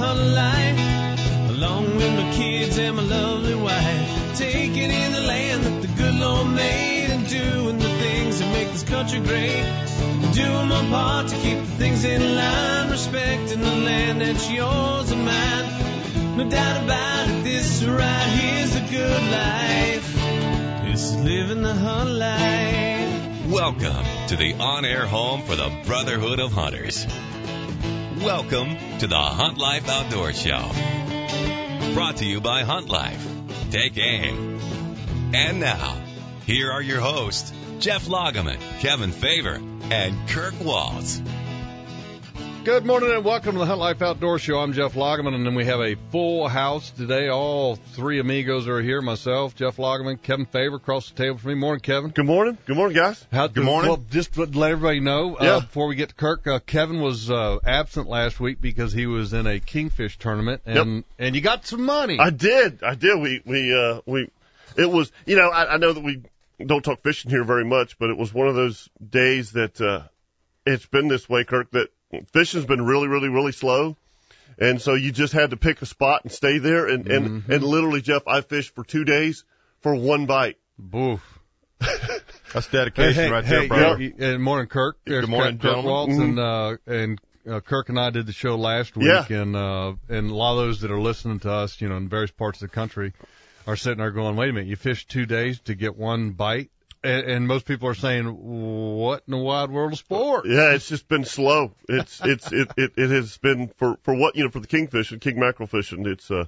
hunter life, along with my kids and my lovely wife. Taking in the land that the good Lord made and doing the things that make this country great. Doing my part to keep the things in line, respecting the land that's yours and mine. No doubt about it, this right here's a good life. Is living the hunt life. Welcome to the on air home for the Brotherhood of Hunters. Welcome to the Hunt Life Outdoor Show. Brought to you by Hunt Life. Take aim. And now, here are your hosts, Jeff Loggeman, Kevin Favor, and Kirk Waltz. Good morning and welcome to the Hunt Life Outdoor Show. I'm Jeff Loggeman, and then we have a full house today. All three amigos are here. Myself, Jeff Loggeman, Kevin Favor across the table for me. Morning, Kevin. Good morning. Good morning, guys. How, Good morning. Well, just to let everybody know uh, Yeah. before we get to Kirk, uh, Kevin was uh, absent last week because he was in a kingfish tournament, and and you got some money. I did. I did. We we uh we it was you know I, I know that we don't talk fishing here very much, but it was one of those days that uh it's been this way, Kirk. That fishing's been really, really, really slow. And so you just had to pick a spot and stay there. And, and, and literally, Jeff, I fished for two days for one bite. Boof. That's dedication hey, right hey, there, brother. yeah, and morning, Kirk. There's morning, Kirk, Kirk gentlemen. Waltz Mhm. and uh, and uh, Kirk and I did the show last week, Yeah. and uh, and a lot of those that are listening to us, you know, in various parts of the country, are sitting there going, "Wait a minute, you fished two days to get one bite." And, and most people are saying, "What in the wide world of sport?" Yeah, it's just been slow. It's it's it it, it has been for for what you know for the kingfish and king mackerel fishing. It's uh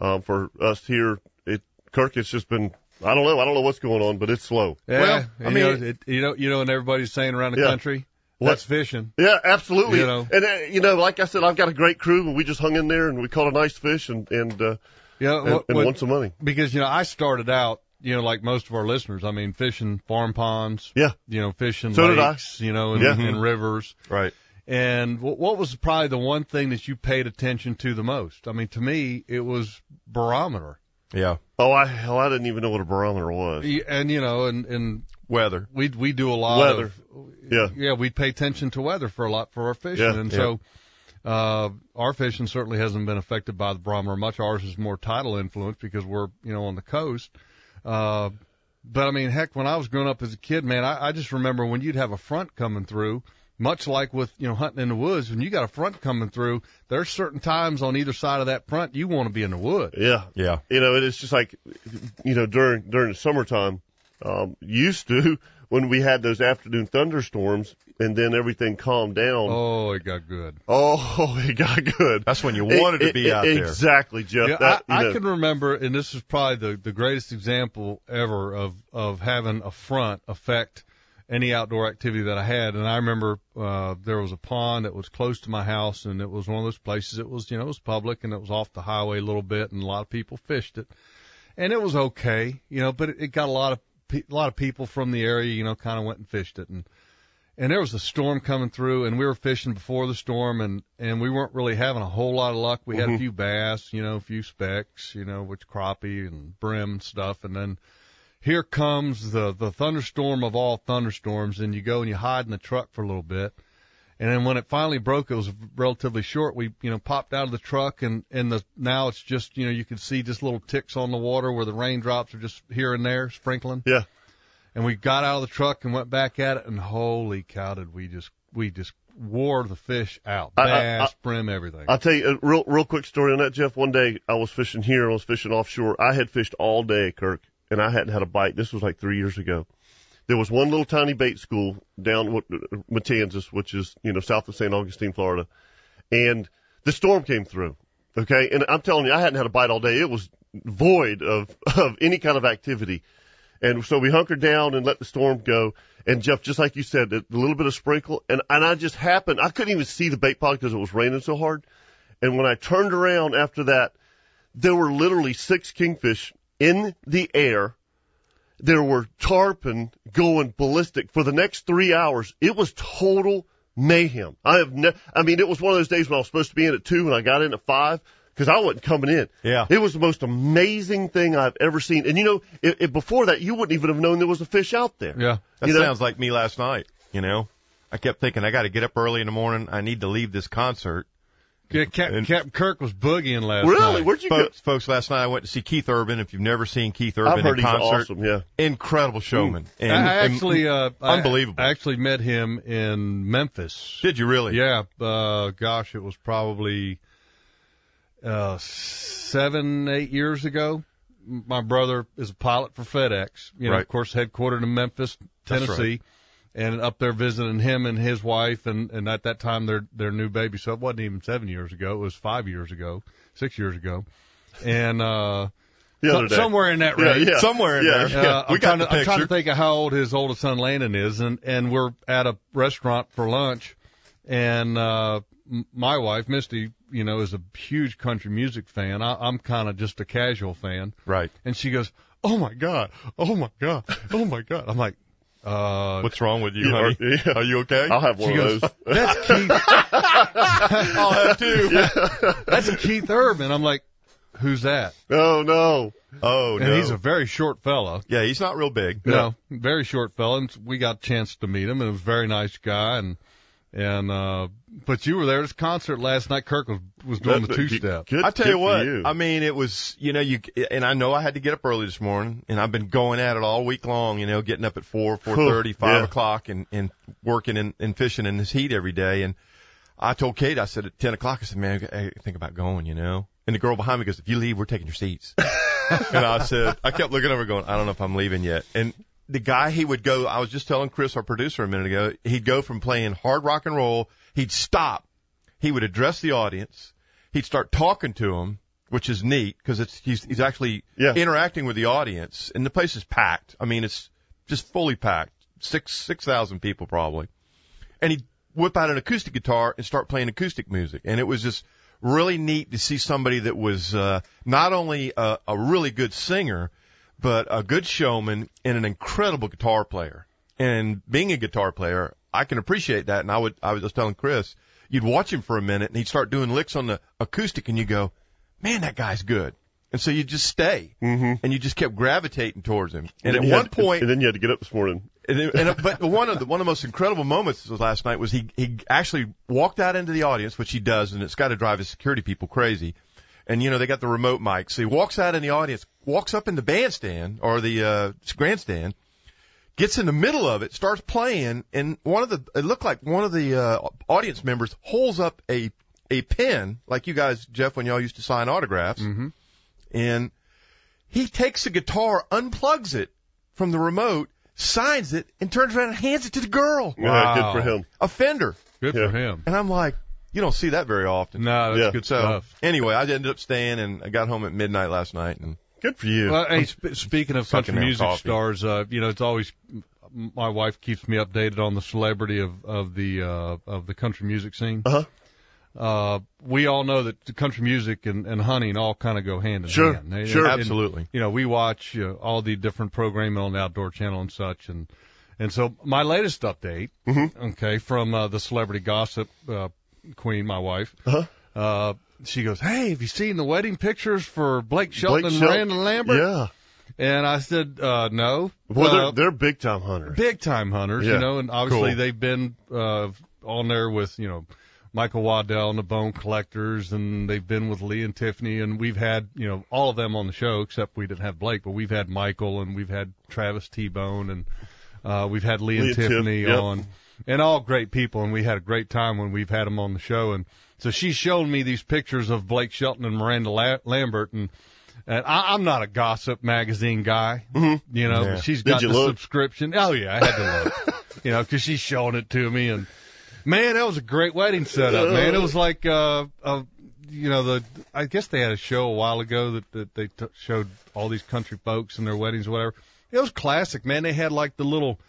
um for us here. It Kirk. It's just been I don't know. I don't know what's going on, but it's slow. Yeah, Well, and I you mean- know, it, you know, you know, and everybody's saying around the Yeah. country, What's fishing. Yeah, absolutely. You know. And uh, you know, like I said, I've got a great crew, and we just hung in there and we caught a nice fish and and uh, You know, and, what- and what- won some money. because you know, I started out, you know, like most of our listeners. I mean, fishing farm ponds. Yeah. You know, fishing So lakes. You know, and, Yeah. and rivers. Right. And what, what was probably the one thing that you paid attention to the most? I mean, to me, it was barometer. Yeah. Oh, I hell, I didn't even know what a barometer was. And you know, and and Weather. we we do a lot Weather. of Yeah. yeah, we pay attention to weather for a lot for our fishing, Yeah. and so uh, our fishing certainly hasn't been affected by the barometer much. Ours is more tidal influence because we're you know on the coast. Uh, but I mean, heck, when I was growing up as a kid, man, I, I just remember when you'd have a front coming through. Much like with you know hunting in the woods, when you got a front coming through, there's certain times on either side of that front you want to be in the woods. Yeah. Yeah. You know, it's just like, you know, during during the summertime, um, used to when we had those afternoon thunderstorms, and then everything calmed down. Oh, it got good. Oh, it got good. That's when you wanted to be It- out it- there. Exactly, Jeff. Yeah, that, I, I can remember, and this is probably the, the greatest example ever of, of having a front affect any outdoor activity that I had. And I remember uh, there was a pond that was close to my house, and it was one of those places. It was, you know, it was public, and it was off the highway a little bit, and a lot of people fished it, and it was okay, you know. But it, it got a lot of pe- a lot of people from the area, you know, kind of went and fished it, and and there was a storm coming through, and we were fishing before the storm, and and we weren't really having a whole lot of luck. We had a mm-hmm. few bass, you know, a few specks, you know, which crappie and brim and stuff, and then here comes the the thunderstorm of all thunderstorms, and you go and you hide in the truck for a little bit. And then when it finally broke, it was relatively short. We, you know, popped out of the truck and, and the, now it's just, you know, you could see just little ticks on the water where the raindrops are just here and there sprinkling yeah. and we got out of the truck and went back at it, and holy cow, did we just we just wore the fish out, I- I- bass, brim, everything. I'll tell you a real, real quick story on that, Jeff. One day I was fishing here, I was fishing offshore. I had fished all day, Kirk, and I hadn't had a bite. This was like three years ago. There was one little tiny bait school down Matanzas, which is, you know, south of St. Augustine, Florida. And the storm came through. Okay. And I'm telling you, I hadn't had a bite all day. It was void of, of any kind of activity. And so we hunkered down and let the storm go. And Jeff, just like you said, a little bit of sprinkle. And, and I just happened, I couldn't even see the bait pod because it was raining so hard. And when I turned around after that, there were literally six kingfish in the air. There were tarpon going ballistic for the next three hours. It was total mayhem. I have ne- I mean, it was one of those days when I was supposed to be in at two and I got in at five because I wasn't coming in. Yeah. It was the most amazing thing I've ever seen. And you know, if, if before that, you wouldn't even have known there was a fish out there. yeah, That You know- sounds like me last night. You know, I kept thinking I got to get up early in the morning. I need to leave this concert Yeah, Cap, And- Captain Kirk was boogieing last Really? night. Really? Where'd you Folks, folks, last night I went to see Keith Urban. If you've never seen Keith? Urban I've heard in he's concert, awesome. Yeah. incredible showman. And, I and- actually, uh, unbelievable. I actually met him in Memphis. did you really? Yeah, uh, gosh, it was probably uh, seven, eight years ago. My brother is a pilot for FedEx. You know, Right. of course, headquartered in Memphis, That's Tennessee, and up there visiting him and his wife, and and at that time their their new baby. So it wasn't even seven years ago; it was five years ago, six years ago, and uh, The so- day. somewhere in that Yeah, range. yeah. Somewhere in Yeah. there. Uh, we I'm got trying the to, I'm trying to think of how old his oldest son Landon is, and and we're at a restaurant for lunch, and uh, my wife Misty, you know, is a huge country music fan. I, I'm kind of just a casual fan, Right. and she goes, "Oh my god, oh my god, oh my god." I'm like, uh, What's wrong with you, Yeah, honey? or- yeah. Are you okay? I'll have one she of goes, those. "That's Keith, I'll have two. that's Keith Urban." I'm like, "Who's that?" Oh no. Oh no. And no. he's a very short fella. yeah, he's not real big. No, very short fella. And we got a chance to meet him, and it was a very nice guy. And and uh, but you were there at his concert last night. Kirk was was doing the That- two step. Good. I tell you what, you. I mean, it was, you know, you, and I know I had to get up early this morning, and I've been going at it all week long, you know, getting up at four, four thirty, five Yeah. o'clock, and and working and, and fishing in this heat every day. And I told Kate, I said at ten o'clock, I said, man, I think about going, you know. And the girl behind me goes, if you leave, we're taking your seats. and I said, I kept looking over, going, I don't know if I'm leaving yet. And the guy, he would go. I was just telling Chris, our producer, a minute ago, he'd go from playing hard rock and roll, he'd stop, he would address the audience he'd start talking to them, which is neat because it's he's he's actually Yeah. interacting with the audience, and the place is packed. I mean, it's just fully packed, six six thousand people probably, and he'd whip out an acoustic guitar and start playing acoustic music, and it was just really neat to see somebody that was uh, not only a, a really good singer, but a good showman and an incredible guitar player. And being a guitar player, I can appreciate that. And I would, I was just telling Chris, you'd watch him for a minute and he'd start doing licks on the acoustic and you go, man, that guy's good. And so you just stay Mm-hmm. and you just kept gravitating towards him. And at one had- point, and then you had to get up this morning. and, then- and but one of the one of the most incredible moments was last night was he he actually walked out into the audience, which he does, and it's got to drive his security people crazy. And you know they got the remote mic, so he walks out in the audience, walks up in the bandstand or the uh, grandstand, gets in the middle of it, starts playing, and one of the it looked like one of the uh, audience members holds up a a pen like you guys, Jeff, when y'all used to sign autographs, Mm-hmm. and he takes the guitar, unplugs it from the remote, signs it, and turns around and hands it to the girl, Yeah, Wow. good for him. a Fender. Good Yeah. for him. And I'm like, you don't see that very often. No, that's Yeah. good So stuff. anyway, I ended up staying and I got home at midnight last night and Good for you. Well, hey, sp- speaking of country music coffee. stars, uh, you know, it's always my wife keeps me updated on the celebrity of of the uh, of the country music scene. Uh-huh. Uh, we all know that the country music and, and hunting all kind of go hand in Sure, hand. They- sure. and- absolutely. you know, we watch uh, all the different programming on the Outdoor Channel and such, and and so my latest update, Mm-hmm. okay, from uh, the celebrity gossip uh, queen, my wife, Uh-huh. uh, she goes, "Hey, have you seen the wedding pictures for Blake Shelton Blake and Miranda Lambert?" Yeah. And I said, uh, "No." Well, Uh, they're, they're big time hunters. big time hunters, Yeah. you know, and obviously Cool. they've been uh, on there with you know Michael Waddell and the Bone Collectors, and they've been with Lee and Tiffany, and we've had you know all of them on the show except we didn't have Blake, but we've had Michael and we've had Travis T Bone and uh, we've had Lee, Lee and and Tiff, Tiffany yep. on, and all great people, and we had a great time when we've had them on the show, and so she's shown me these pictures of Blake Shelton and Miranda La- Lambert, and. And I, I'm not a gossip magazine guy, mm-hmm. you know. Yeah. She's got the look? subscription. Oh yeah, I had to look, you know, because she's showing it to me, and man, that was a great wedding setup, man. It was like, uh, uh, you know, the I guess they had a show a while ago that, that they t- showed all these country folks and their weddings, or whatever. It was classic, man. They had like the little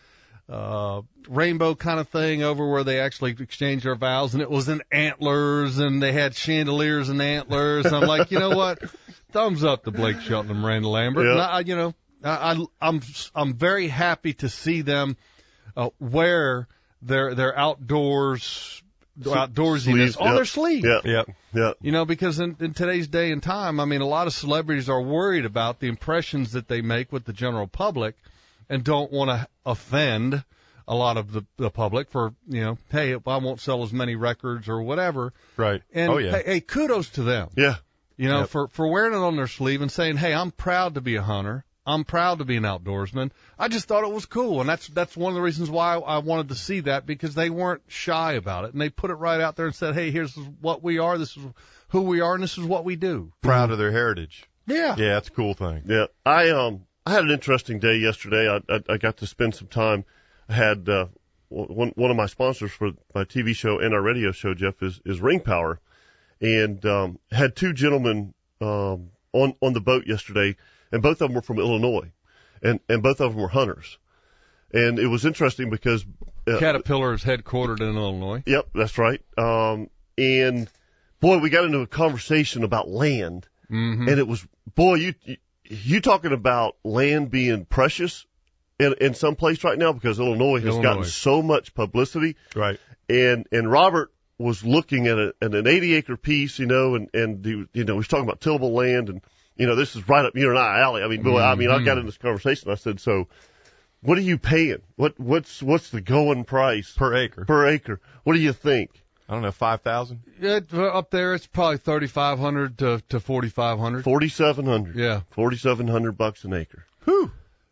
uh rainbow kind of thing over where they actually exchanged their vows and it was in antlers and they had chandeliers and antlers and I'm like, you know what? Thumbs up to Blake Shelton and Miranda Lambert. Yeah. And I, you know, I, I I'm I'm very happy to see them uh, wear their their outdoors outdoorsiness Sleeves, on yep. their sleeve. Yeah. Yep. Yeah. You know, because in, in today's day and time, I mean, a lot of celebrities are worried about the impressions that they make with the general public and don't want to offend a lot of the, the public for, you know, hey, I won't sell as many records or whatever. Right. And oh yeah. hey, hey, kudos to them. Yeah. You know, Yep. for for wearing it on their sleeve and saying, "Hey, I'm proud to be a hunter. I'm proud to be an outdoorsman." I just thought it was cool, and that's that's one of the reasons why I wanted to see that because they weren't shy about it, and they put it right out there and said, "Hey, here's what we are. This is who we are, and this is what we do." Proud of their heritage. Yeah. Yeah, that's a cool thing. Yeah, I um I had an interesting day yesterday. I I, I got to spend some time. I had uh, one one of my sponsors for my TV show and our radio show, Jeff, is is Ring Power, and um, had two gentlemen um, on on the boat yesterday, and both of them were from Illinois, and and both of them were hunters, and it was interesting because uh, Caterpillar is headquartered in Illinois. Yep, that's right. Um, and boy, we got into a conversation about land, Mm-hmm. and it was boy, you you, you talking about land being precious in in some place right now because Illinois has gotten so much publicity, Right. and and Robert was looking at, a, at an 80 acre piece, you know, and and the, you know he was talking about tillable land, and you know this is right up you and I alley. I mean, boy, I mean, I got mm-hmm. in this conversation. I said, so what are you paying? What what's what's the going price Per acre. per acre? What do you think? I don't know, five thousand. Yeah, up there it's probably 3,500 to to 4,500. Forty seven hundred. Yeah. Forty seven hundred bucks an acre.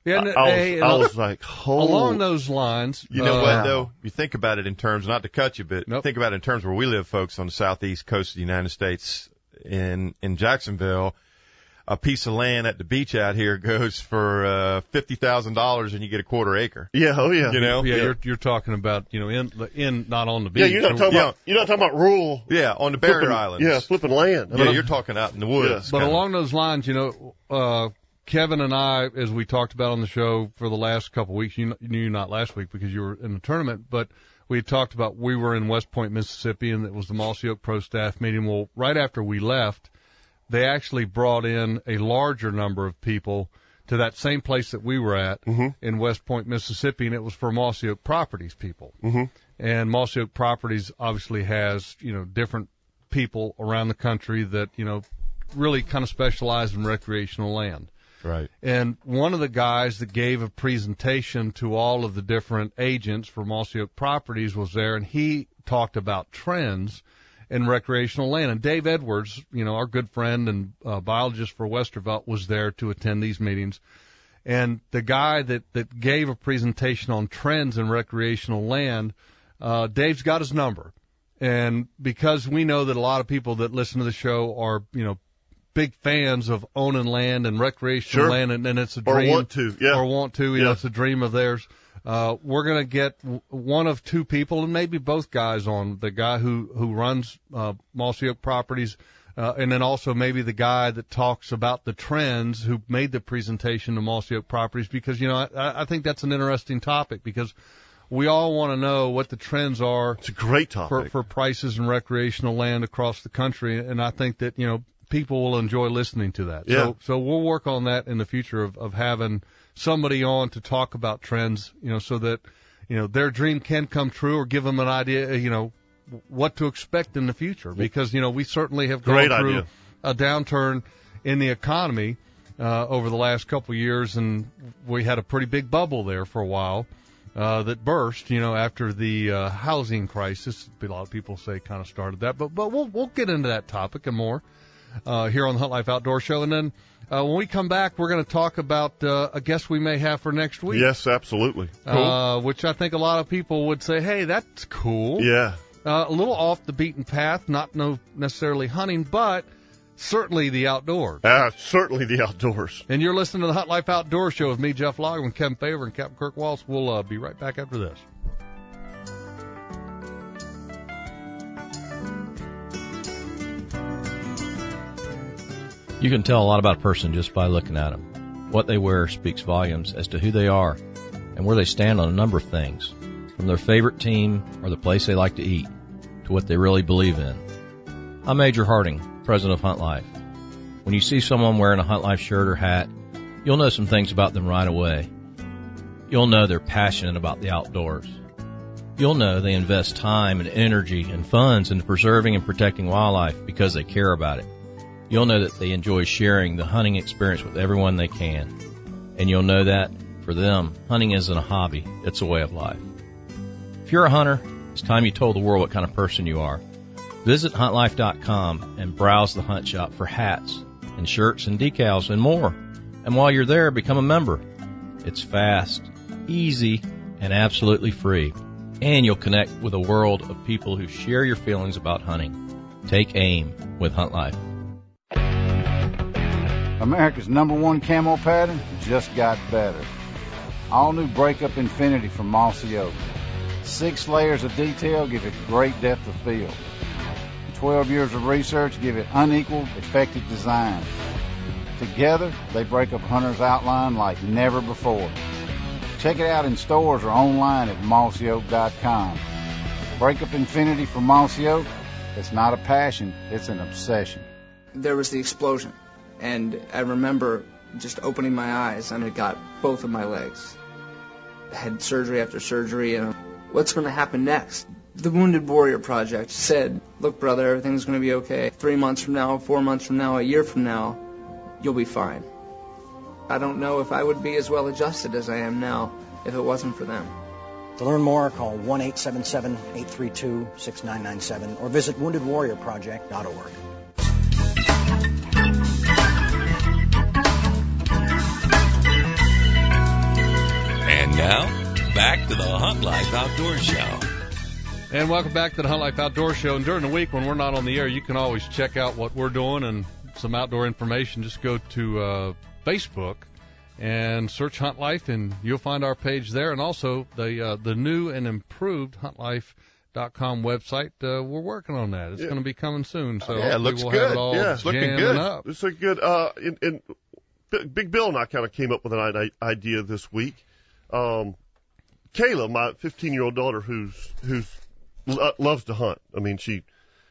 Yeah, and, I, I was, hey, and I was like, oh, along those lines, You know uh, what though? You think about it in terms, not to cut you, but Nope. think about it in terms where we live, folks, on the southeast coast of the United States, in in Jacksonville. A piece of land at the beach out here goes for uh, fifty thousand dollars, and you get a quarter acre. yeah, oh yeah, You know? Yeah, Yeah. you're you're talking about you know in the in not on the beach. yeah. You're not talking Yeah. about you're not talking about rural Yeah, on the barrier flipping, islands. Yeah, flipping land. I yeah, mean, you're talking out in the woods. But kinda. along those lines, you know, uh, Kevin and I, as we talked about on the show for the last couple of weeks, you, kn- you knew not last week because you were in the tournament, but we had talked about we were in West Point, Mississippi, and it was the Mossy Oak Pro Staff meeting. Well, right after we left, they actually brought in a larger number of people to that same place that we were at in West Point, Mississippi, and it was for Mossy Oak Properties people. Mm-hmm. And Mossy Oak Properties obviously has, you know, different people around the country that, you know, really kind of specialize in recreational land. right. And one of the guys that gave a presentation to all of the different agents for Mossy Oak Properties was there, and he talked about trends in recreational land. And Dave Edwards, you know, our good friend and uh, biologist for Westervelt, was there to attend these meetings. And the guy that that gave a presentation on trends in recreational land, uh, Dave's got his number. And because we know that a lot of people that listen to the show are, you know, big fans of owning land and recreational Sure. land, and, and it's a dream. Or want to, yeah. or want to, you Yeah. know, it's a dream of theirs. Uh, we're gonna get one of two people, and maybe both guys on the guy who who runs uh, Mossy Oak Properties, uh, and then also maybe the guy that talks about the trends who made the presentation to Mossy Oak Properties, because you know I, I think that's an interesting topic because we all want to know what the trends are it's a great topic. for prices and recreational land across the country, and I think that you know people will enjoy listening to that. Yeah. So so we'll work on that in the future of of having somebody on to talk about trends, you know, so that you know their dream can come true, or give them an idea, you know, what to expect in the future, because you know we certainly have gone Great through idea. a downturn in the economy uh, over the last couple of years, and we had a pretty big bubble there for a while uh, that burst. You know, after the uh, housing crisis, a lot of people say kind of started that, but but we'll we'll get into that topic and more uh, here on the Hunt Life Outdoor Show, and then. Uh, when we come back, we're going to talk about uh, a guest we may have for next week. yes, absolutely. Uh, which I think a lot of people would say, "Hey, that's cool." Yeah, Uh, a little off the beaten path, not no necessarily hunting, but certainly the outdoors. uh, certainly the outdoors. And you're listening to the Hunt Life Outdoor Show with me, Jeff Loggerman, Kevin Favor, and Captain Kirk Waltz. We'll uh, be right back after this. You can tell a lot about a person just by looking at them. What they wear speaks volumes as to who they are and where they stand on a number of things, from their favorite team or the place they like to eat to what they really believe in. I'm Major Harding, president of Hunt Life. When you see someone wearing a Hunt Life shirt or hat, you'll know some things about them right away. You'll know they're passionate about the outdoors. You'll know they invest time and energy and funds into preserving and protecting wildlife because they care about it. You'll know that they enjoy sharing the hunting experience with everyone they can. And you'll know that, for them, hunting isn't a hobby, it's a way of life. If you're a hunter, it's time you told the world what kind of person you are. Visit huntlife.com and browse the hunt shop for hats and shirts and decals and more. And while you're there, become a member. It's fast, easy, and absolutely free. And you'll connect with a world of people who share your feelings about hunting. Take aim with Hunt Life. America's number one camo pattern just got better. All new Breakup Infinity from Mossy Oak. Six layers of detail give it great depth of field. 12 years of research give it unequaled, effective design. Together, they break up hunter's outline like never before. Check it out in stores or online at mossyoak.com. Breakup Infinity from Mossy Oak, it's not a passion, it's an obsession. There was the explosion, and I remember just opening my eyes and it got both of my legs. I had surgery after surgery, and what's going to happen next? The Wounded Warrior Project said, look, brother, everything's going to be okay. Three months from now, four months from now, a year from now, you'll be fine. I don't know if I would be as well adjusted as I am now if it wasn't for them. To learn more, call 1 877 832 6997 or visit woundedwarriorproject.org. now, back to the Hunt Life Outdoor Show. And welcome back to the Hunt Life Outdoor Show. And during the week when we're not on the air, you can always check out what we're doing and some outdoor information. Just go to uh, Facebook and search Hunt Life, and you'll find our page there. And also the uh, the new and improved HuntLife.com website. Uh, we're working on that. It's Yeah. going to be coming soon. So Yeah, it looks we'll have good. it all Yeah, it's looking good. Up. It's a good. Uh, and, and Big Bill and I kind of came up with an idea this week. Um, Kayla, my 15 year old daughter, who's who's lo- loves to hunt. I mean, she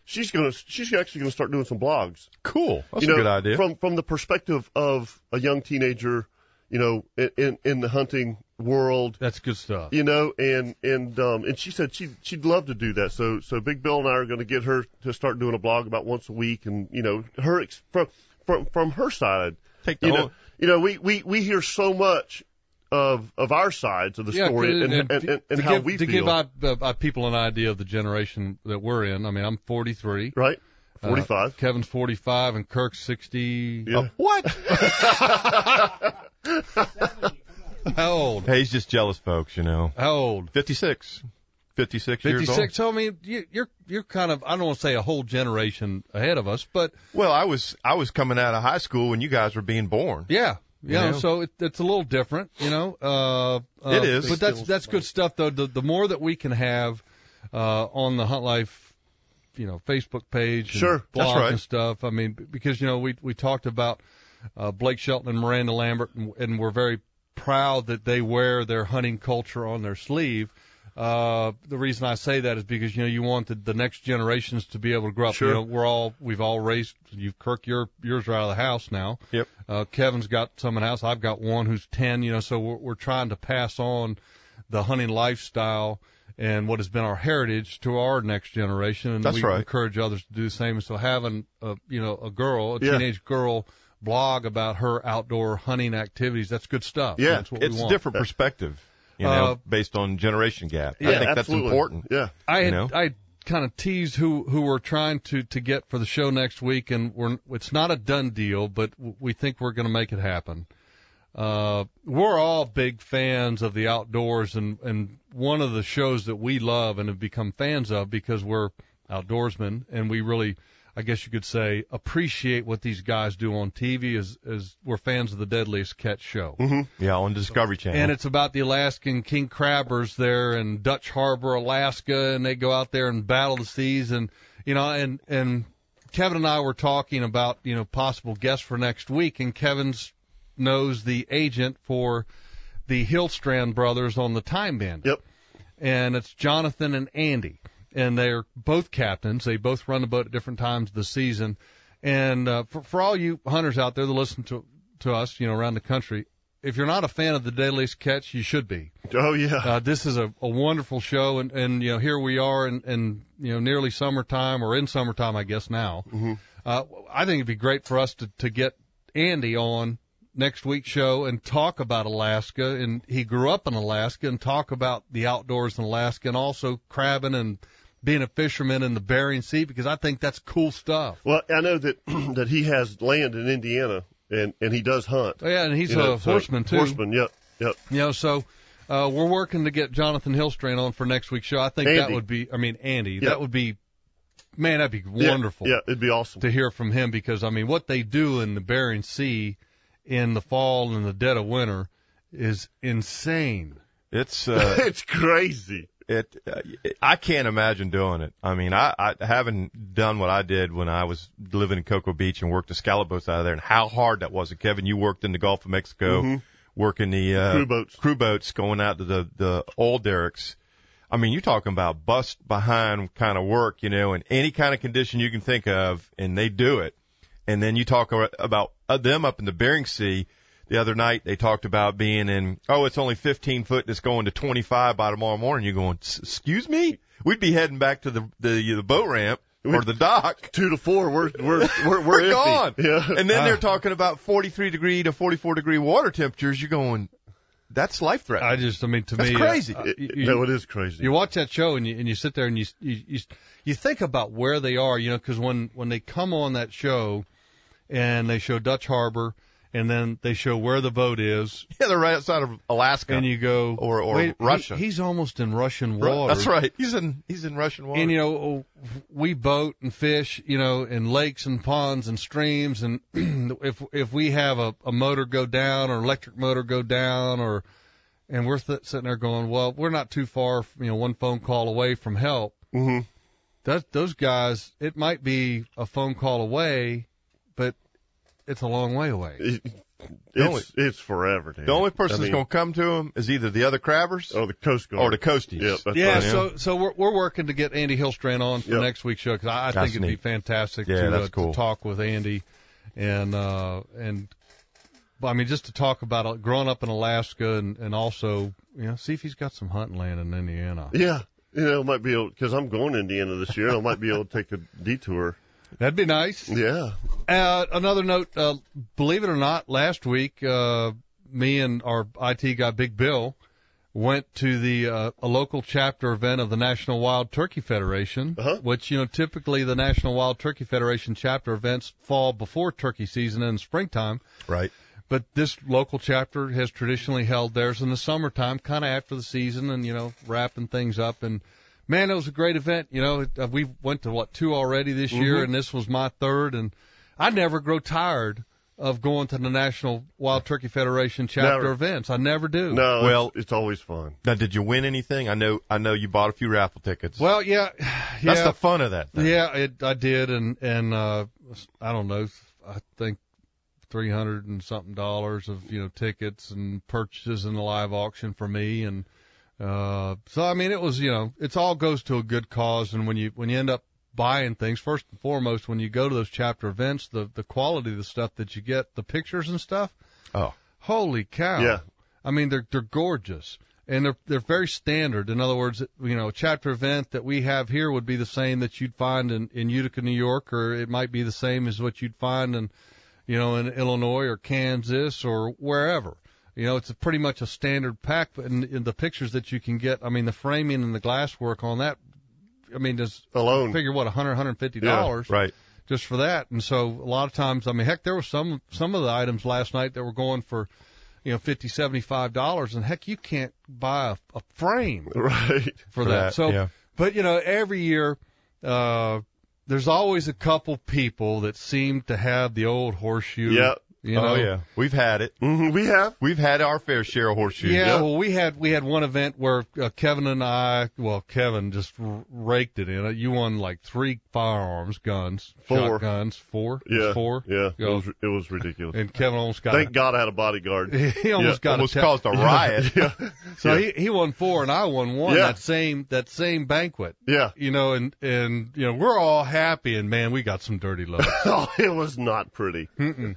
she's gonna she's actually gonna start doing some blogs. Cool. That's you know, a good idea. From from the perspective of a young teenager, you know, in in, in the hunting world. That's good stuff. You know, and and um and she said she she'd love to do that. So so Big Bill and I are going to get her to start doing a blog about once a week, and you know her ex- from from from her side. Take the You whole, know, you know, we we we hear so much of of our sides of the Yeah, story and and, and, and, to how give, we to feel. give out, uh, uh, people an idea of the generation that we're in. I mean, I'm 43. right? Uh, 45. Kevin's 45 and Kirk's 60. yeah. what? How old? hey, he's just jealous, folks. You know, How old? 56, 56, years old. 56. So I mean, you, you're you're kind of I don't want to say a whole generation ahead of us, but Well, I was I was coming out of high school when you guys were being born. yeah, you know, know? so it, it's a little different, you know. Uh, uh, It is. but that's that's good stuff though. The the more that we can have uh, on the Hunt Life, you know, Facebook page, and Sure, blog that's right. and stuff. I mean, because you know we we talked about uh, Blake Shelton and Miranda Lambert, and, and we're very proud that they wear their hunting culture on their sleeve. Uh, the reason I say that is because you know you want the, the next generations to be able to grow up. Sure. You know, we're all we've all raised. You've Kirk, your yours are out of the house now. Yep. Uh, Kevin's got some in the house. I've got one who's ten. You know, so we're, we're trying to pass on the hunting lifestyle and what has been our heritage to our next generation. And That's we right. encourage others to do the same. And so having a you know a girl, a Yeah. teenage girl, blog about her outdoor hunting activities, that's good stuff. Yeah, that's what It's a different perspective, you know, Uh, based on generation gap. yeah, I think Absolutely. that's important. Yeah. I you had know? I kind of teased who who we're trying to to get for the show next week, and we're it's not a done deal, but we think we're going to make it happen. Uh, we're all big fans of the outdoors, and and one of the shows that we love and have become fans of because we're outdoorsmen, and we really, I guess you could say, appreciate what these guys do on TV. as, as we're fans of the Deadliest Catch show. Mm-hmm. Yeah, on Discovery Channel. And it's about the Alaskan king crabbers there in Dutch Harbor, Alaska, and they go out there and battle the seas, and you know, and and Kevin and I were talking about you know possible guests for next week, and Kevin's knows the agent for the Hillstrand brothers on the Time Bandit, Yep. and it's Jonathan and Andy, and they're both captains. They both run the boat at different times of the season, and uh, for for all you hunters out there that listen to to us, you know, around the country, if you're not a fan of the Deadliest Catch, you should be. Oh yeah. Uh, this is a, a wonderful show, and, and you know here we are, in, in you know nearly summertime or in summertime, I guess now. Mm-hmm. Uh, I think it'd be great for us to to get Andy on next week's show and talk about Alaska. And he grew up in Alaska and talk about the outdoors in Alaska and also crabbing and being a fisherman in the Bering Sea because I think that's cool stuff. Well, I know that that he has land in Indiana and and he does hunt. Oh, yeah, and he's You know, a so- horseman too. Horseman, yep, yep. You know, so uh, we're working to get Jonathan Hillstrand on for next week's show. I think that would be, I mean, Andy, Yep. that would be, man, that'd be Yeah, wonderful Yeah, it'd be awesome. to hear from him because I mean, what they do in the Bering Sea in the fall and the dead of winter is insane. It's uh, it's crazy. It, uh, I can't imagine doing it. I mean, I, I haven't done what I did when I was living in Cocoa Beach and worked the scallop boats out of there, and how hard that was. And Kevin, you worked in the Gulf of Mexico, working the uh, Crew boats. crew boats going out to the the oil derricks. I mean, you're talking about bust behind kind of work, you know, in any kind of condition you can think of, and they do it. And then you talk about them up in the Bering Sea. The other night they talked about being in, oh, it's only 15 foot and it's going to 25 by tomorrow morning. You're going, "S- excuse me? We'd be heading back to the, the, the boat ramp or the dock. Two to four, we're we're we're we're, We're gone. Yeah. And then they're talking about 43 degree to 44 degree water temperatures. You're going, that's life threatening. I just, I mean, to That's me, crazy. Uh, It- you, no, it is crazy. you watch that show and you and you sit there and you you you, you think about where they are, you know, because when when they come on that show and they show Dutch Harbor and then they show where the boat is yeah, they're right outside of Alaska. and you go Or- or wait, he- Russia. he's almost in Russian water. That's right. He's in he's in Russian water. And you know, we boat and fish, you know, in lakes and ponds and streams. And if if we have a, a motor go down or electric motor go down, or and we're th- sitting there going, well, we're not too far, you know, one phone call away from help. hmm That those guys, it might be a phone call away, but it's a long way away. It, The only- it's it's forever. Dude. the only person I that's going to come to him is either the other crabbers or the Coast Guard or the coasties. Yep, Yeah, right. so so we're we're working to get Andy Hillstrand on for Yep. next week's show because I, I think it'd be fantastic Yeah, to, that's uh, cool. to talk with Andy and uh and I mean just to talk about uh, growing up in Alaska and and also you know see if he's got some hunting land in Indiana. yeah, you know, might be able because I'm going to Indiana this year. I might be able to take a detour. That'd be nice. Yeah. Uh, another note, uh, believe it or not, last week uh, me and our IT guy Big Bill went to the uh, a local chapter event of the National Wild Turkey Federation, Uh-huh. which you know typically the National Wild Turkey Federation chapter events fall before turkey season in springtime, Right. but this local chapter has traditionally held theirs in the summertime, kind of after the season, and you know wrapping things up. And man, it was a great event. You know, uh, we went to what two already this year, and this was my third, and I never grow tired of going to the National Wild Turkey Federation chapter Never. events. I never do. No. Well- it's, it's always fun. Now, did you win anything? I know I know you bought a few raffle tickets. Well, yeah, yeah. That's the fun of that thing. Yeah, it, I did, and and uh, I don't know. I think three hundred and something dollars of you know tickets and purchases in the live auction for me, and uh, so I mean it was you know it's all goes to a good cause, and when you when you end up buying things, first and foremost, when you go to those chapter events, the the quality of the stuff that you get, the pictures and stuff, Oh. holy cow! Yeah. I mean they're they're gorgeous and they're they're very standard. In other words, you know, a chapter event that we have here would be the same that you'd find in in Utica, New York, or it might be the same as what you'd find in you know in Illinois or Kansas or wherever. You know, it's a pretty much a standard pack, but in, in the pictures that you can get, I mean, the framing and the glass work on that, I mean, just Alone. figure what a hundred, hundred fifty dollars Right. just for that. And so a lot of times, I mean, heck, there were some some of the items last night that were going for, you know, fifty, seventy five dollars, and heck, you can't buy a, a frame Right. for, For that. that, So, yeah. but you know, every year, uh, there's always a couple people that seem to have the old horseshoe. Yeah. You know. oh yeah. We've had it. hmm We have. We've had our fair share of horseshoes. Yeah, Yeah. well, we had we had one event where uh, Kevin and I, well, Kevin just r- raked it in it. You won like three firearms, guns, Four. shotguns, four, Yeah. four, Yeah. It Yeah. was, it was ridiculous. and Kevin almost got Thank God I had a bodyguard. he almost Yeah, got Almost a ta- caused a riot. yeah. So yeah. he he won four and I won one Yeah. that same that same banquet. Yeah. You know, and and you know we're all happy, and man, we got some dirty looks. Oh, it was not pretty. Mm-mm.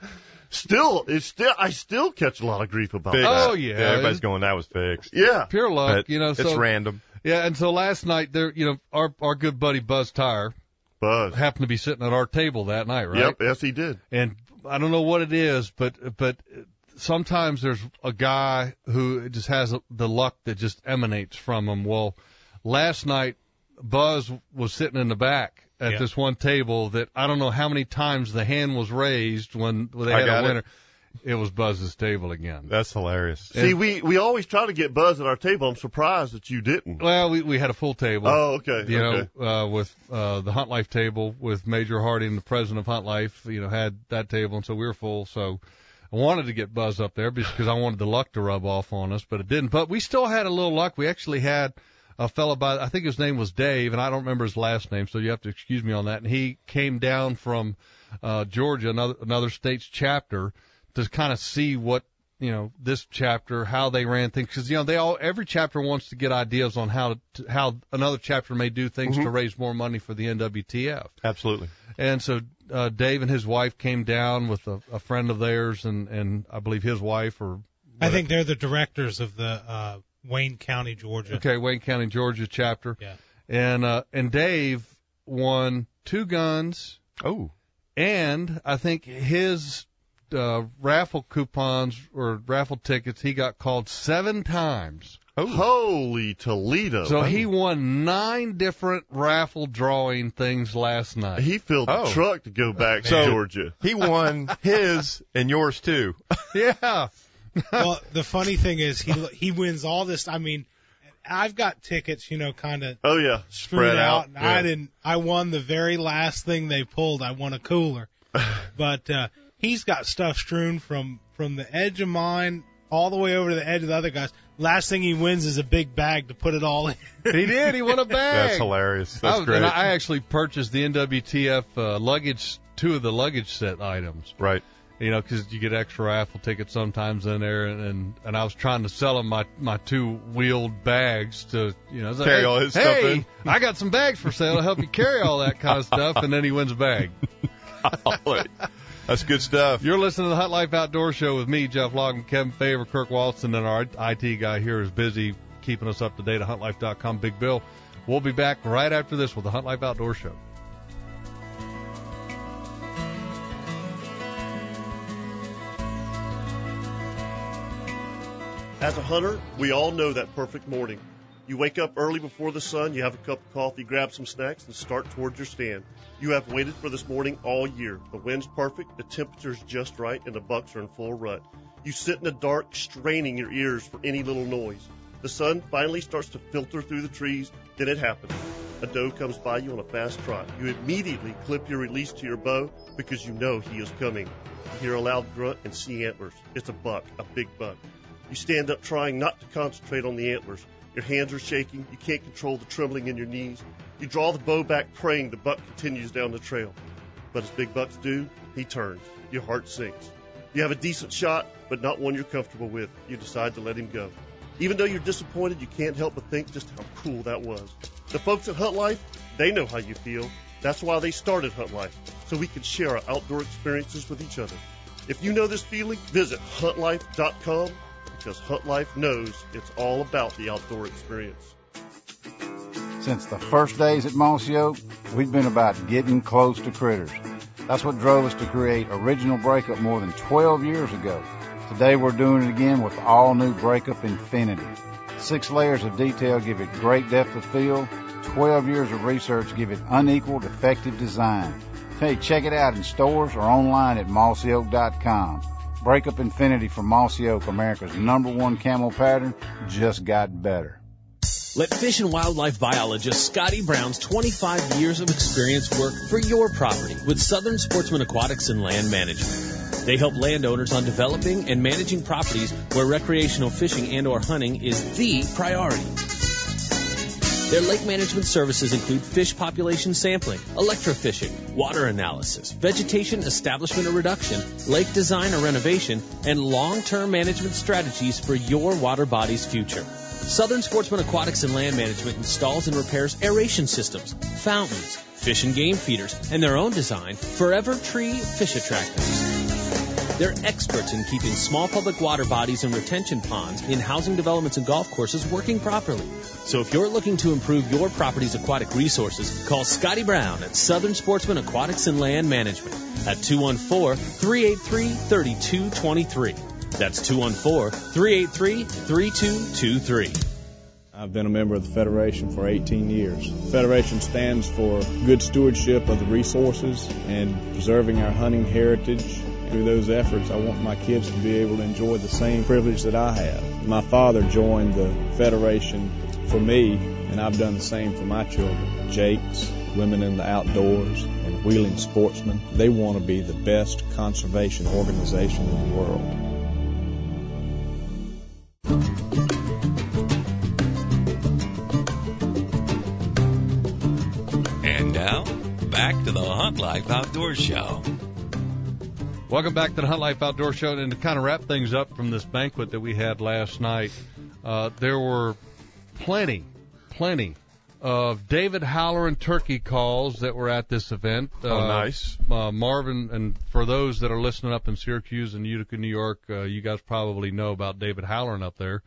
Still, it's still, I still catch a lot of grief about Big. that. Oh, yeah. Everybody's going. That was fixed. Yeah. Pure luck, But you know. it's So random. yeah, and so last night there, you know, our our good buddy Buzz Tire Buzz. happened to be sitting at our table that night, right? Yep. Yes, he did. and I don't know what it is, but but sometimes there's a guy who just has the luck that just emanates from him. Well, last night Buzz was sitting in the back at Yeah. this one table that I don't know how many times the hand was raised when, when they had a it. winner. It. was Buzz's table again. That's hilarious. See, we we always try to get Buzz at our table. I'm surprised that you didn't. Well, we we had a full table. Oh, okay. You okay. know, uh, with uh, the Hunt Life table with Major Harding, the president of Hunt Life, you know, had that table, and so we were full. So I wanted to get Buzz up there because I wanted the luck to rub off on us, but it didn't. But we still had a little luck. We actually had a fellow by, I think his name was Dave, and I don't remember his last name, so you have to excuse me on that. And he came down from uh, Georgia, another another state's chapter, to kind of see what you know this chapter how they ran things because you know they all every chapter wants to get ideas on how to, how another chapter may do things to raise more money for the NWTF. Absolutely. And so uh, Dave and his wife came down with a, a friend of theirs and and I believe his wife or I think they're the directors of the uh, Wayne County, Georgia. okay Wayne County Georgia chapter. Yeah. And uh, and Dave won two guns Oh, and I think his uh, raffle coupons or raffle tickets he got called seven times. Oh. Holy Toledo! So he won nine different raffle drawing things last night. he filled the Oh. truck to go back to So- Georgia. he won his and yours too. Yeah. Well, the funny thing is he he wins all this. I mean, I've got tickets, you know, kind of Oh yeah, screwed spread out. and Yeah. I didn't. I won the very last thing they pulled. I won a cooler, but uh, he's got stuff strewn from from the edge of mine all the way over to the edge of the other guys. Last thing he wins is a big bag to put it all in. He did. He won a bag. That's hilarious. I That's was- great. And I actually purchased the NWTF uh, luggage, two of the luggage set items. right. You know, because you get extra raffle tickets sometimes in there, and, and and I was trying to sell him my my two wheeled bags to you know I like, Carry all his hey, stuff in." I got some bags for sale to help you carry all that kind of stuff, and then he wins a bag. That's good stuff. You're listening to the Hunt Life Outdoor Show with me, Jeff Logan, Kevin Favor, Kirk Walton, and our IT guy here is busy keeping us up to date at huntlife.com. Big Bill. We'll be back right after this with the Hunt Life Outdoor Show. As a hunter, we all know that perfect morning. You wake up early before the sun, you have a cup of coffee, grab some snacks, and start towards your stand. You have waited for this morning all year. The wind's perfect, the temperature's just right, and the bucks are in full rut. You sit in the dark, straining your ears for any little noise. The sun finally starts to filter through the trees, then it happens. A doe comes by you on a fast trot. You immediately clip your release to your bow because you know he is coming. You hear a loud grunt and see antlers. It's a buck, a big buck. You stand up trying not to concentrate on the antlers. Your hands are shaking. You can't control the trembling in your knees. You draw the bow back, praying the buck continues down the trail. But as big bucks do, he turns. Your heart sinks. You have a decent shot, but not one you're comfortable with. You decide to let him go. Even though you're disappointed, you can't help but think just how cool that was. The folks at Hunt Life, they know how you feel. That's why they started Hunt Life, so we can share our outdoor experiences with each other. If you know this feeling, visit huntlife.com because Hunt Life knows it's all about the outdoor experience. Since the first days at Mossy Oak, we've been about getting close to critters. That's what drove us to create Original Breakup more than 12 years ago. Today we're doing it again with all new Breakup Infinity. Six layers of detail give it great depth of field. 12 years of research give it unequaled effective design. Hey, check it out in stores or online at mossyoak.com. Breakup Infinity from Mossy Oak, America's number one camo pattern, just got better. Let fish and wildlife biologist Scotty Brown's 25 years of experience work for your property with Southern Sportsman Aquatics and Land Management. They help landowners on developing and managing properties where recreational fishing and or hunting is the priority. Their lake management services include fish population sampling, electrofishing, water analysis, vegetation establishment or reduction, lake design or renovation, and long-term management strategies for your water body's future. Southern Sportsman Aquatics and Land Management installs and repairs aeration systems, fountains, fish and game feeders, and their own design, Forever Tree fish attractors. They're experts in keeping small public water bodies and retention ponds in housing developments and golf courses working properly. So if you're looking to improve your property's aquatic resources, call Scotty Brown at Southern Sportsman Aquatics and Land Management at 214-383-3223. That's 214 383 3223. I've been a member of the Federation for 18 years. The Federation stands for good stewardship of the resources and preserving our hunting heritage. Through those efforts, I want my kids to be able to enjoy the same privilege that I have. My father joined the Federation for me, and I've done the same for my children. JAKES, Women in the Outdoors, and Wheelin' Sportsmen. They want to be the best conservation organization in the world. And now, back to the Hunt Life Outdoor Show. Welcome back to the Hunt Life Outdoor Show. And to kind of wrap things up from this banquet that we had last night, uh, there were plenty, plenty of David Halloran turkey calls that were at this event. Oh, Uh, nice. uh, Marvin, and for those that are listening up in Syracuse and Utica, New York, uh, you guys probably know about David Halloran up there.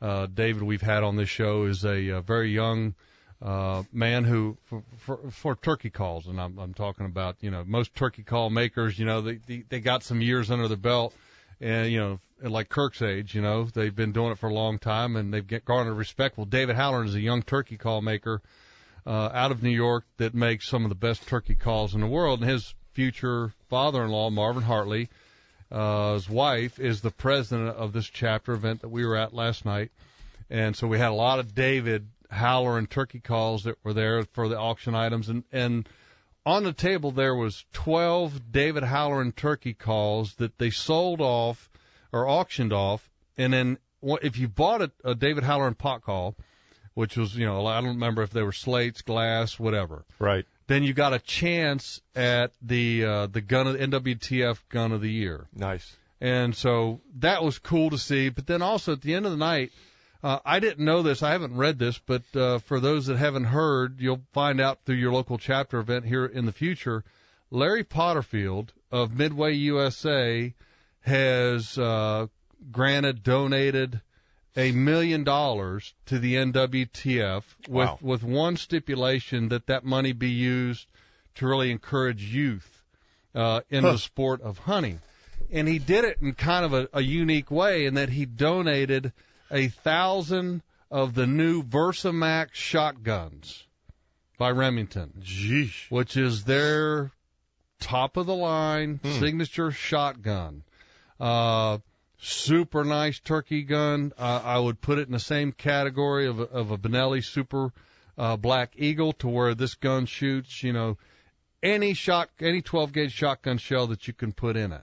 Uh, David, we've had on this show, is a, uh very young uh, man who for, for, for turkey calls, and I'm, I'm talking about you know most turkey call makers, you know they, they they got some years under their belt, and you know like Kirk's age, you know they've been doing it for a long time and they've get, garnered respect. Well, David Halloran is a young turkey call maker uh, out of New York that makes some of the best turkey calls in the world, and his future father-in-law Marvin Hartley, uh, his wife is the president of this chapter event that we were at last night, and so we had a lot of David Halloran turkey calls that were there for the auction items, and and on the table there was 12 David Halloran turkey calls that they sold off or auctioned off, and then if you bought a, a David and pot call, which was you know I don't remember if they were slates, glass, whatever, Right. then you got a chance at the uh, the gun of NWTF gun of the year. Nice. And so that was cool to see. But then also at the end of the night, uh, I didn't know this. I haven't read this, but uh, for those that haven't heard, you'll find out through your local chapter event here in the future. Larry Potterfield of Midway USA has uh, granted, donated a million dollars to the NWTF with Wow. with one stipulation that that money be used to really encourage youth uh, in Huh. the sport of hunting. And he did it in kind of a, a unique way in that he donated a thousand of the new Versamax shotguns by Remington, which is their top of the line Hmm. signature shotgun. Uh, super nice turkey gun. Uh, I would put it in the same category of a, of a Benelli Super uh, Black Eagle, to where this gun shoots, you know, any shot, any 12 gauge shotgun shell that you can put in it.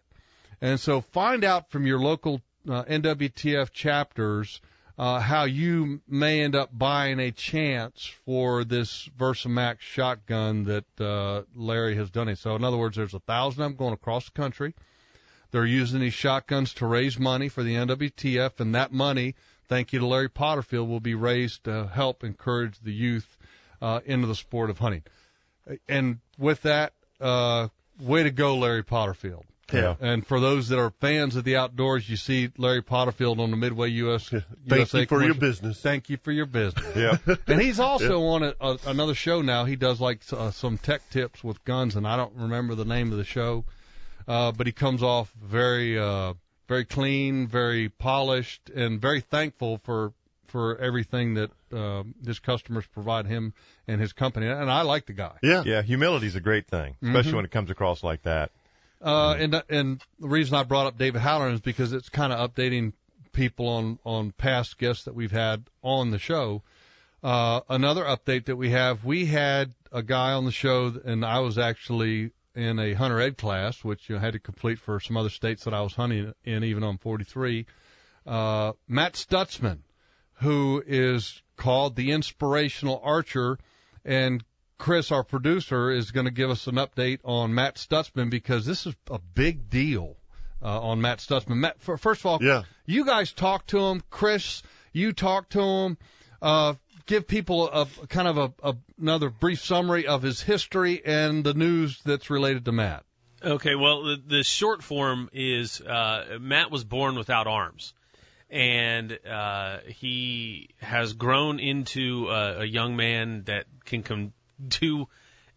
And so find out from your local uh, NWTF chapters uh, how you may end up buying a chance for this Versamax shotgun that uh, Larry has done. So in other words, there's a thousand of them going across the country. They're using these shotguns to raise money for the NWTF, and that money, thank you to Larry Potterfield, will be raised to help encourage the youth uh, into the sport of hunting. And with that, uh, way to go, Larry Potterfield. Yeah. And for those that are fans of the outdoors, you see Larry Potterfield on the Midway US. Thank USA you for your business. Thank you for your business. Yeah. And he's also on a, a, another show now. He does like uh, some tech tips with guns, and I don't remember the name of the show, uh, but he comes off very, uh, very clean, very polished, and very thankful for for everything that uh, his customers provide him and his company. And I like the guy. Yeah. Yeah. Humility's a great thing, especially Mhm. when it comes across like that. Uh, and and the reason I brought up David Halloran is because it's kind of updating people on on past guests that we've had on the show. Uh, another update that we have, we had a guy on the show, and I was actually in a hunter ed class, which you I had to complete for some other states that I was hunting in, even on 43. Uh, Matt Stutzman, who is called the inspirational archer, and Chris, our producer, is going to give us an update on Matt Stutzman because this is a big deal uh, on Matt Stutzman. Matt, for, first of all, Yeah. you guys talk to him. Chris, you talk to him. Uh, give people a, a kind of a, a another brief summary of his history and the news that's related to Matt. Okay, well, the, the short form is uh, Matt was born without arms, and uh, he has grown into a, a young man that can com- do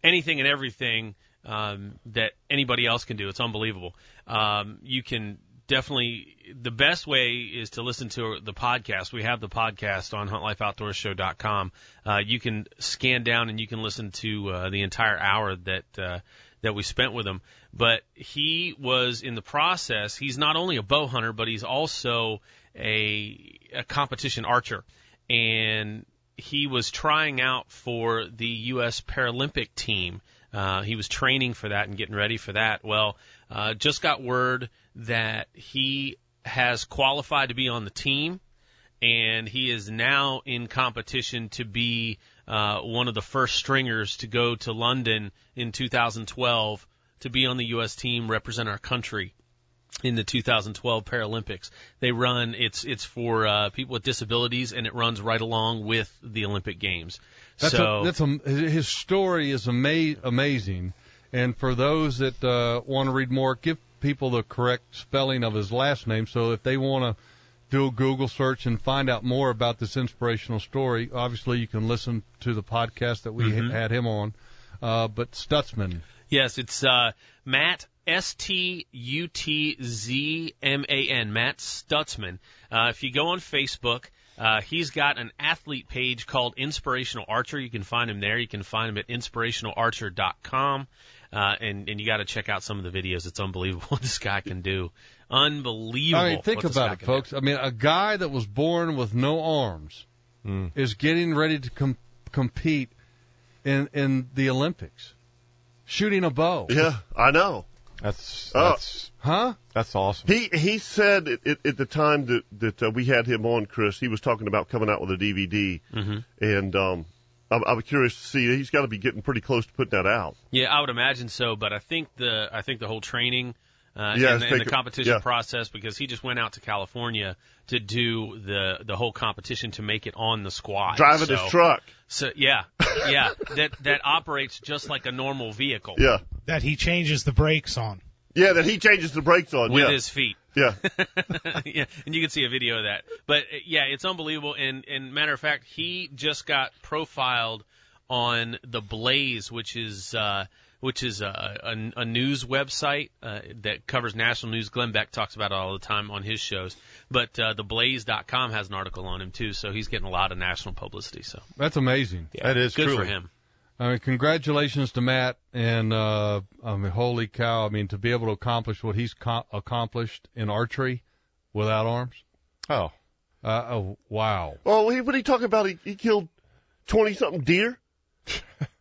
anything and everything um, that anybody else can do. It's unbelievable. Um, you can definitely the best way is to listen to the podcast. We have the podcast on huntlifeoutdoorshow.com. Uh, you can scan down and you can listen to uh, the entire hour that uh, that we spent with him. But he was in the process. He's not only a bow hunter, but he's also a, a competition archer, and he was trying out for the U.S. Paralympic team. Uh, he was training for that and getting ready for that. Well, uh, just got word that he has qualified to be on the team, and he is now in competition to be uh, one of the first stringers to go to London in 2012 to be on the U.S. team, represent our country in the 2012 Paralympics. They run it's it's for uh, people with disabilities, and it runs right along with the Olympic Games. That's so a, that's a, his story is ama- amazing, and for those that uh, want to read more, give people the correct spelling of his last name. So if they want to do a Google search and find out more about this inspirational story, obviously you can listen to the podcast that we Mhm. had him on. Uh, but Stutzman, Yes, it's uh, Matt S T U T Z M A N, Matt Stutzman. Uh, if you go on Facebook, uh, he's got an athlete page called Inspirational Archer. You can find him there. You can find him at inspirationalarcher.com. Uh, and, and you got to check out some of the videos. It's unbelievable what this guy can do. Unbelievable. I mean, think what this guy about it, can do. folks. I mean, a guy that was born with no arms is getting ready to com- compete in in the Olympics, shooting a bow. Yeah, I know. That's Oh. that's huh? That's awesome. He he said at, at, at the time that that uh, we had him on, Chris, he was talking about coming out with a DVD, Mhm. and um, I, I was curious to see. He's got to be getting pretty close to putting that out. Yeah, I would imagine so, but I think the I think the whole training uh, Yeah, and, it's and the competition yeah. process because he just went out to California to do the the whole competition to make it on the squad. Driving so, his truck. So yeah, yeah, that that operates just like a normal vehicle. Yeah, that he changes the brakes on. yeah. That he changes the brakes on. with yeah. his feet. Yeah. yeah, and you can see a video of that. But uh, yeah, it's unbelievable. And and matter of fact, he just got profiled on the Blaze, which is uh, which is a, a, a news website uh, that covers national news. Glenn Beck talks about it all the time on his shows. But uh, theblaze.com has an article on him too, so he's getting a lot of national publicity. So That's amazing. yeah, That is good for him. I mean, congratulations to Matt, and uh, I mean, holy cow! I mean, to be able to accomplish what he's co- accomplished in archery without arms. Oh, Uh, oh, wow! Oh, what are you talking about? He, he killed twenty something deer.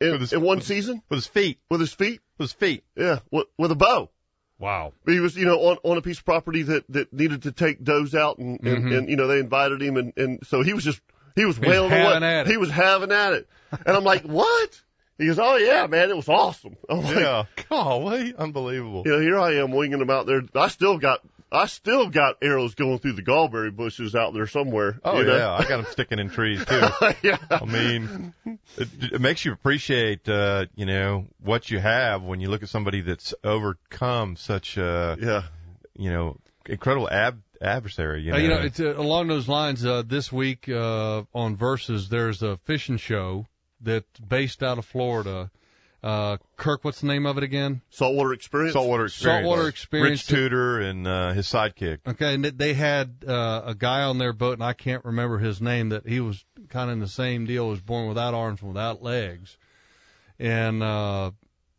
in, With his- in one with- season with his feet, with his feet. with his feet. Yeah, with, with a bow. Wow! He was, you know, on on a piece of property that that needed to take does out, and and, Mhm. and you know they invited him, and and so he was just he was wailing away. at it. He was having at it, and I'm like, what? He goes, oh yeah, man, it was awesome. I'm like, Yeah, golly, unbelievable. you know, here I am winging them out there. I still got I still got arrows going through the gallberry bushes out there somewhere. Oh you know? yeah, I got them sticking in trees too. yeah. I mean, it, it makes you appreciate, uh, you know, what you have when you look at somebody that's overcome such a, Yeah. you know, incredible ab- adversary. You know, Uh, you know, it's uh, along those lines. Uh, this week uh, on Versus, there's a fishing show that's based out of Florida. Uh, Kirk, what's the name of it again? Saltwater experience. saltwater experience. Saltwater experience. Rich Tudor and uh, his sidekick. Okay, and they had uh, a guy on their boat, and I can't remember his name. That he was kind of in the same deal. Was born without arms, and without legs, and uh,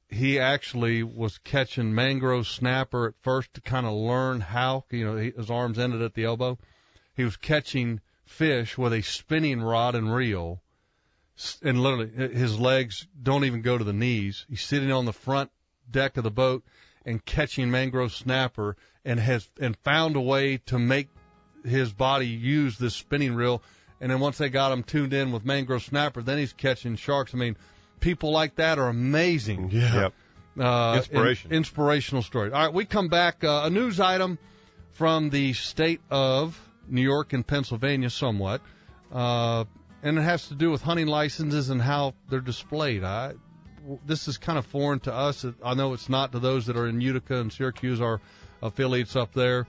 he actually was catching mangrove snapper at first to kind of learn how. You know, he, his arms ended at the elbow. He was catching fish with a spinning rod and reel, s- and literally his legs don't even go to the knees. He's sitting on the front deck of the boat and catching mangrove snapper and has and found a way to make his body use this spinning reel and then once they got him tuned in with mangrove snapper then he's catching sharks i mean people like that are amazing Yeah. Yep. uh, Inspiration. in- inspirational story. All right, we come back. Uh, a news item from the state of New York and Pennsylvania, somewhat, uh, and it has to do with hunting licenses and how they're displayed. I, this is kind of foreign to us. I know it's not to those that are in Utica and Syracuse, our affiliates up there.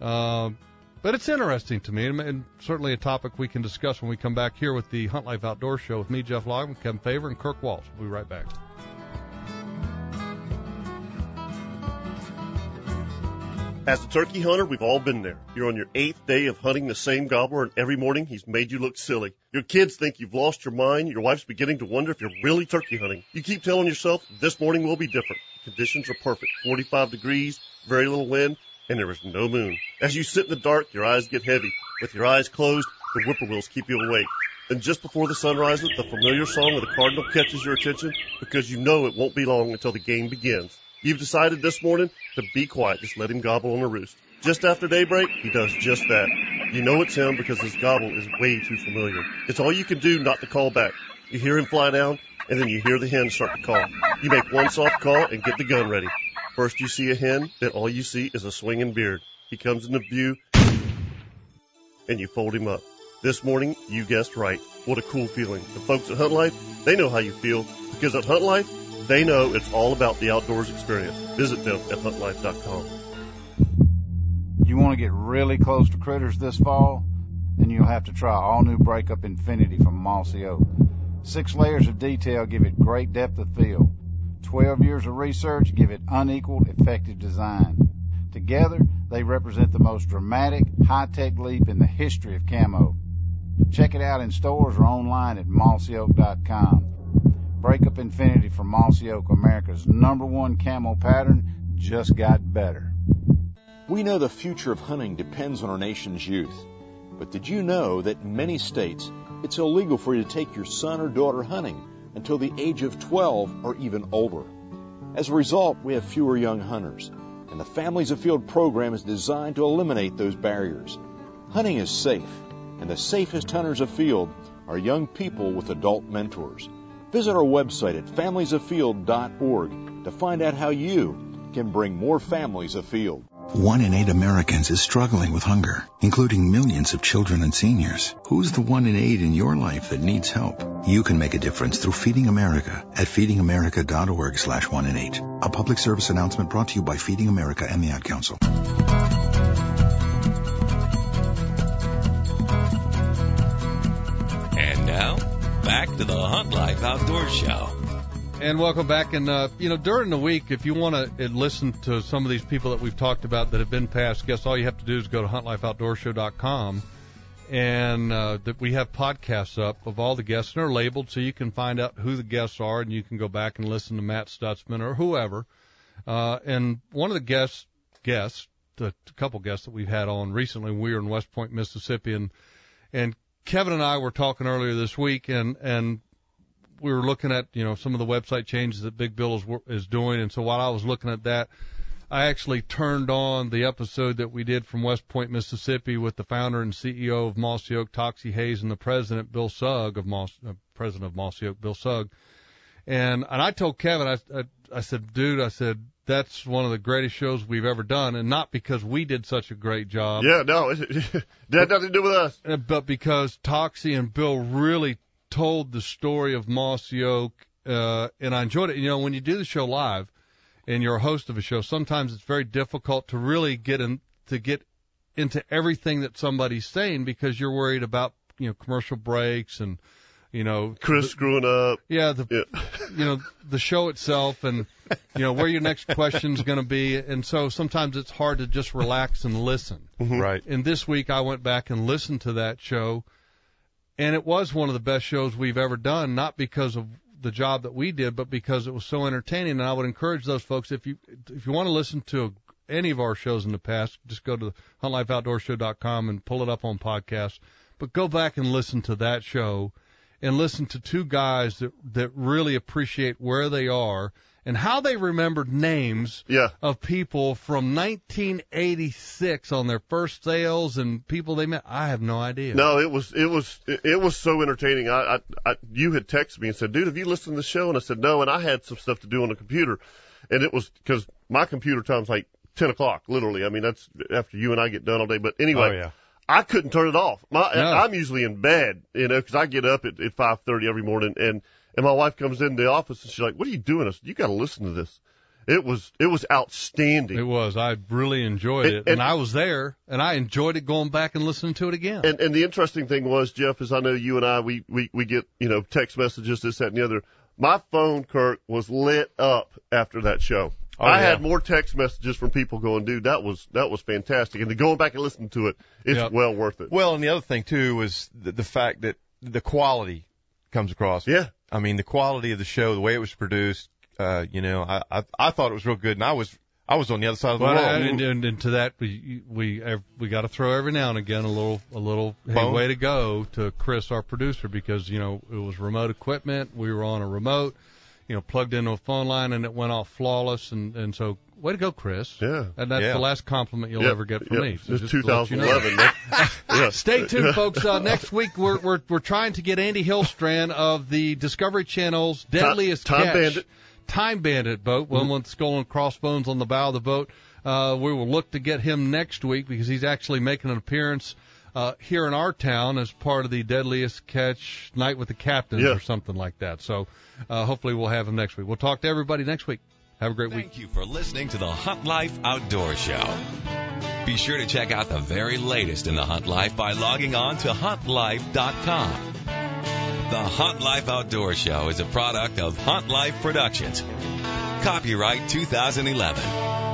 Uh, but it's interesting to me, and, certainly a topic we can discuss when we come back here with the Hunt Life Outdoor Show with me, Jeff Logman, Kevin Favor, and Kirk Walsh. We'll be right back. As a turkey hunter, we've all been there. You're on your eighth day of hunting the same gobbler, and every morning he's made you look silly. Your kids think you've lost your mind. Your wife's beginning to wonder if you're really turkey hunting. You keep telling yourself this morning will be different. Conditions are perfect. 45 degrees, very little wind, and there is no moon. As you sit in the dark, your eyes get heavy. With your eyes closed, the whippoorwills keep you awake. And just before the sun rises, the familiar song of the cardinal catches your attention because you know it won't be long until the game begins. You've decided this morning to be quiet, just let him gobble on the roost. Just after daybreak, he does just that. You know it's him because his gobble is way too familiar. It's all you can do not to call back. You hear him fly down, and then you hear the hen start to call. You make one soft call and get the gun ready. First you see a hen, then all you see is a swinging beard. He comes into view, and you fold him up. This morning, you guessed right. What a cool feeling. The folks at Hunt Life, they know how you feel because at Hunt Life, they know it's all about the outdoors experience. Visit them at huntlife.com. You want to get really close to critters this fall? Then you'll have to try all new Breakup Infinity from Mossy Oak. Six layers of detail give it great depth of field. Twelve years of research give it unequaled, effective design. Together, they represent the most dramatic, high-tech leap in the history of camo. Check it out in stores or online at mossyoak.com. Breakup Infinity from Mossy Oak, America's number one camo pattern, just got better. We know the future of hunting depends on our nation's youth. But did you know that in many states it's illegal for you to take your son or daughter hunting until the age of 12 or even older? As a result, we have fewer young hunters, and the Families Afield program is designed to eliminate those barriers. Hunting is safe, and the safest hunters afield are young people with adult mentors. Visit our website at familiesafield.org to find out how you can bring more families afield. One in eight Americans is struggling with hunger, including millions of children and seniors. Who's the one in eight in your life that needs help? You can make a difference through Feeding America at feedingamerica.org slash one in eight. A public service announcement brought to you by Feeding America and the Ad Council. To the Hunt Life Outdoor Show. And welcome back. And, uh, you know, during the week, if you want to listen to some of these people that we've talked about that have been past guests, all you have to do is go to huntlifeoutdoorshow.com. And uh, that we have podcasts up of all the guests, and they're labeled so you can find out who the guests are, and you can go back and listen to Matt Stutzman or whoever. Uh, and one of the guests, guests, the couple guests that we've had on recently, we were in West Point, Mississippi, and and Kevin and I were talking earlier this week, and and we were looking at you know some of the website changes that Big Bill is is doing, and so while I was looking at that, I actually turned on the episode that we did from West Point, Mississippi, with the founder and CEO of Mossy Oak, Toxey Haas, and the president Bill Sugg of Moss, uh, president of Mossy Oak, Bill Sugg, and and I told Kevin, I, I I said, dude, I said that's one of the greatest shows we've ever done, and not because we did such a great job. Yeah, no, it had nothing to do with us. Uh, But because Toxey and Bill really told the story of Mossy Oak, uh, and I enjoyed it. You know, when you do the show live, and you're a host of a show, sometimes it's very difficult to really get in to get into everything that somebody's saying because you're worried about you know commercial breaks and you know Chris screwing up. yeah the you know the show itself and you know where your next question's going to be. And so sometimes it's hard to just relax and listen. Mm-hmm. Right. and this week I went back and listened to that show. And it was one of the best shows we've ever done not because of the job that we did but because it was so entertaining. And I would encourage those folks if you if you want to listen to any of our shows in the past just go to huntlifeoutdoorshow.com and pull it up on podcast but go back and listen to that show and listen to two guys that that really appreciate where they are and how they remembered names yeah. of people from 1986 on their first sales and people they met. I have no idea. No, it was it was it was so entertaining. I, I, I you had texted me and said, "Dude, have you listened to the show?" And I said, "No." And I had some stuff to do on the computer, and it was because my computer time's like ten o'clock, literally. I mean, that's after you and I get done all day. But anyway, Oh, yeah. I couldn't turn it off. My No. I'm usually in bed, you know, because I get up at, at five thirty every morning, and and my wife comes in the office and she's like, "What are you doing?" I said, "You got to listen to this." It was it was outstanding. It was. I really enjoyed And- it, and, and- I was there, and I enjoyed it going back and listening to it again. And and the interesting thing was, Jeff, is I know you and I we we we get you know text messages this that and the other. My phone, Kirk, was lit up after that show. Oh, I yeah. had more text messages from people going, dude, that was that was fantastic. And then going back and listening to it, it's Yep. well worth it. Well, and the other thing too was the, the fact that the quality comes across. Yeah. I mean, the quality of the show, the way it was produced, uh, you know, I, I, I thought it was real good and I was, I was on the other side of the Well, world. and, and, and to that, we we we got to throw every now and again a little a little hey, way to go to Chris, our producer, because you know it was remote equipment. We were on a remote, you know, plugged into a phone line, and it went off flawless. And and so, way to go, Chris. Yeah, and that's Yeah. the last compliment you'll Yep, ever get from yep. me. So It's just to let you know. 2011. yeah. Stay tuned, folks. Uh, next week we're we're we're trying to get Andy Hillstrand of the Discovery Channel's Deadliest Time Catch, Bandit. Time Bandit boat, one with skull and crossbones on the bow of the boat. Uh, we will look to get him next week because he's actually making an appearance uh, here in our town as part of the Deadliest Catch Night with the Captains Yeah. or something like that. So uh, hopefully we'll have him next week. We'll talk to everybody next week. Have a great week. Thank you for listening to the Hunt Life Outdoor Show. Be sure to check out the very latest in the Hunt Life by logging on to huntlife.com. The Hunt Life Outdoor Show is a product of Hunt Life Productions. Copyright 2011.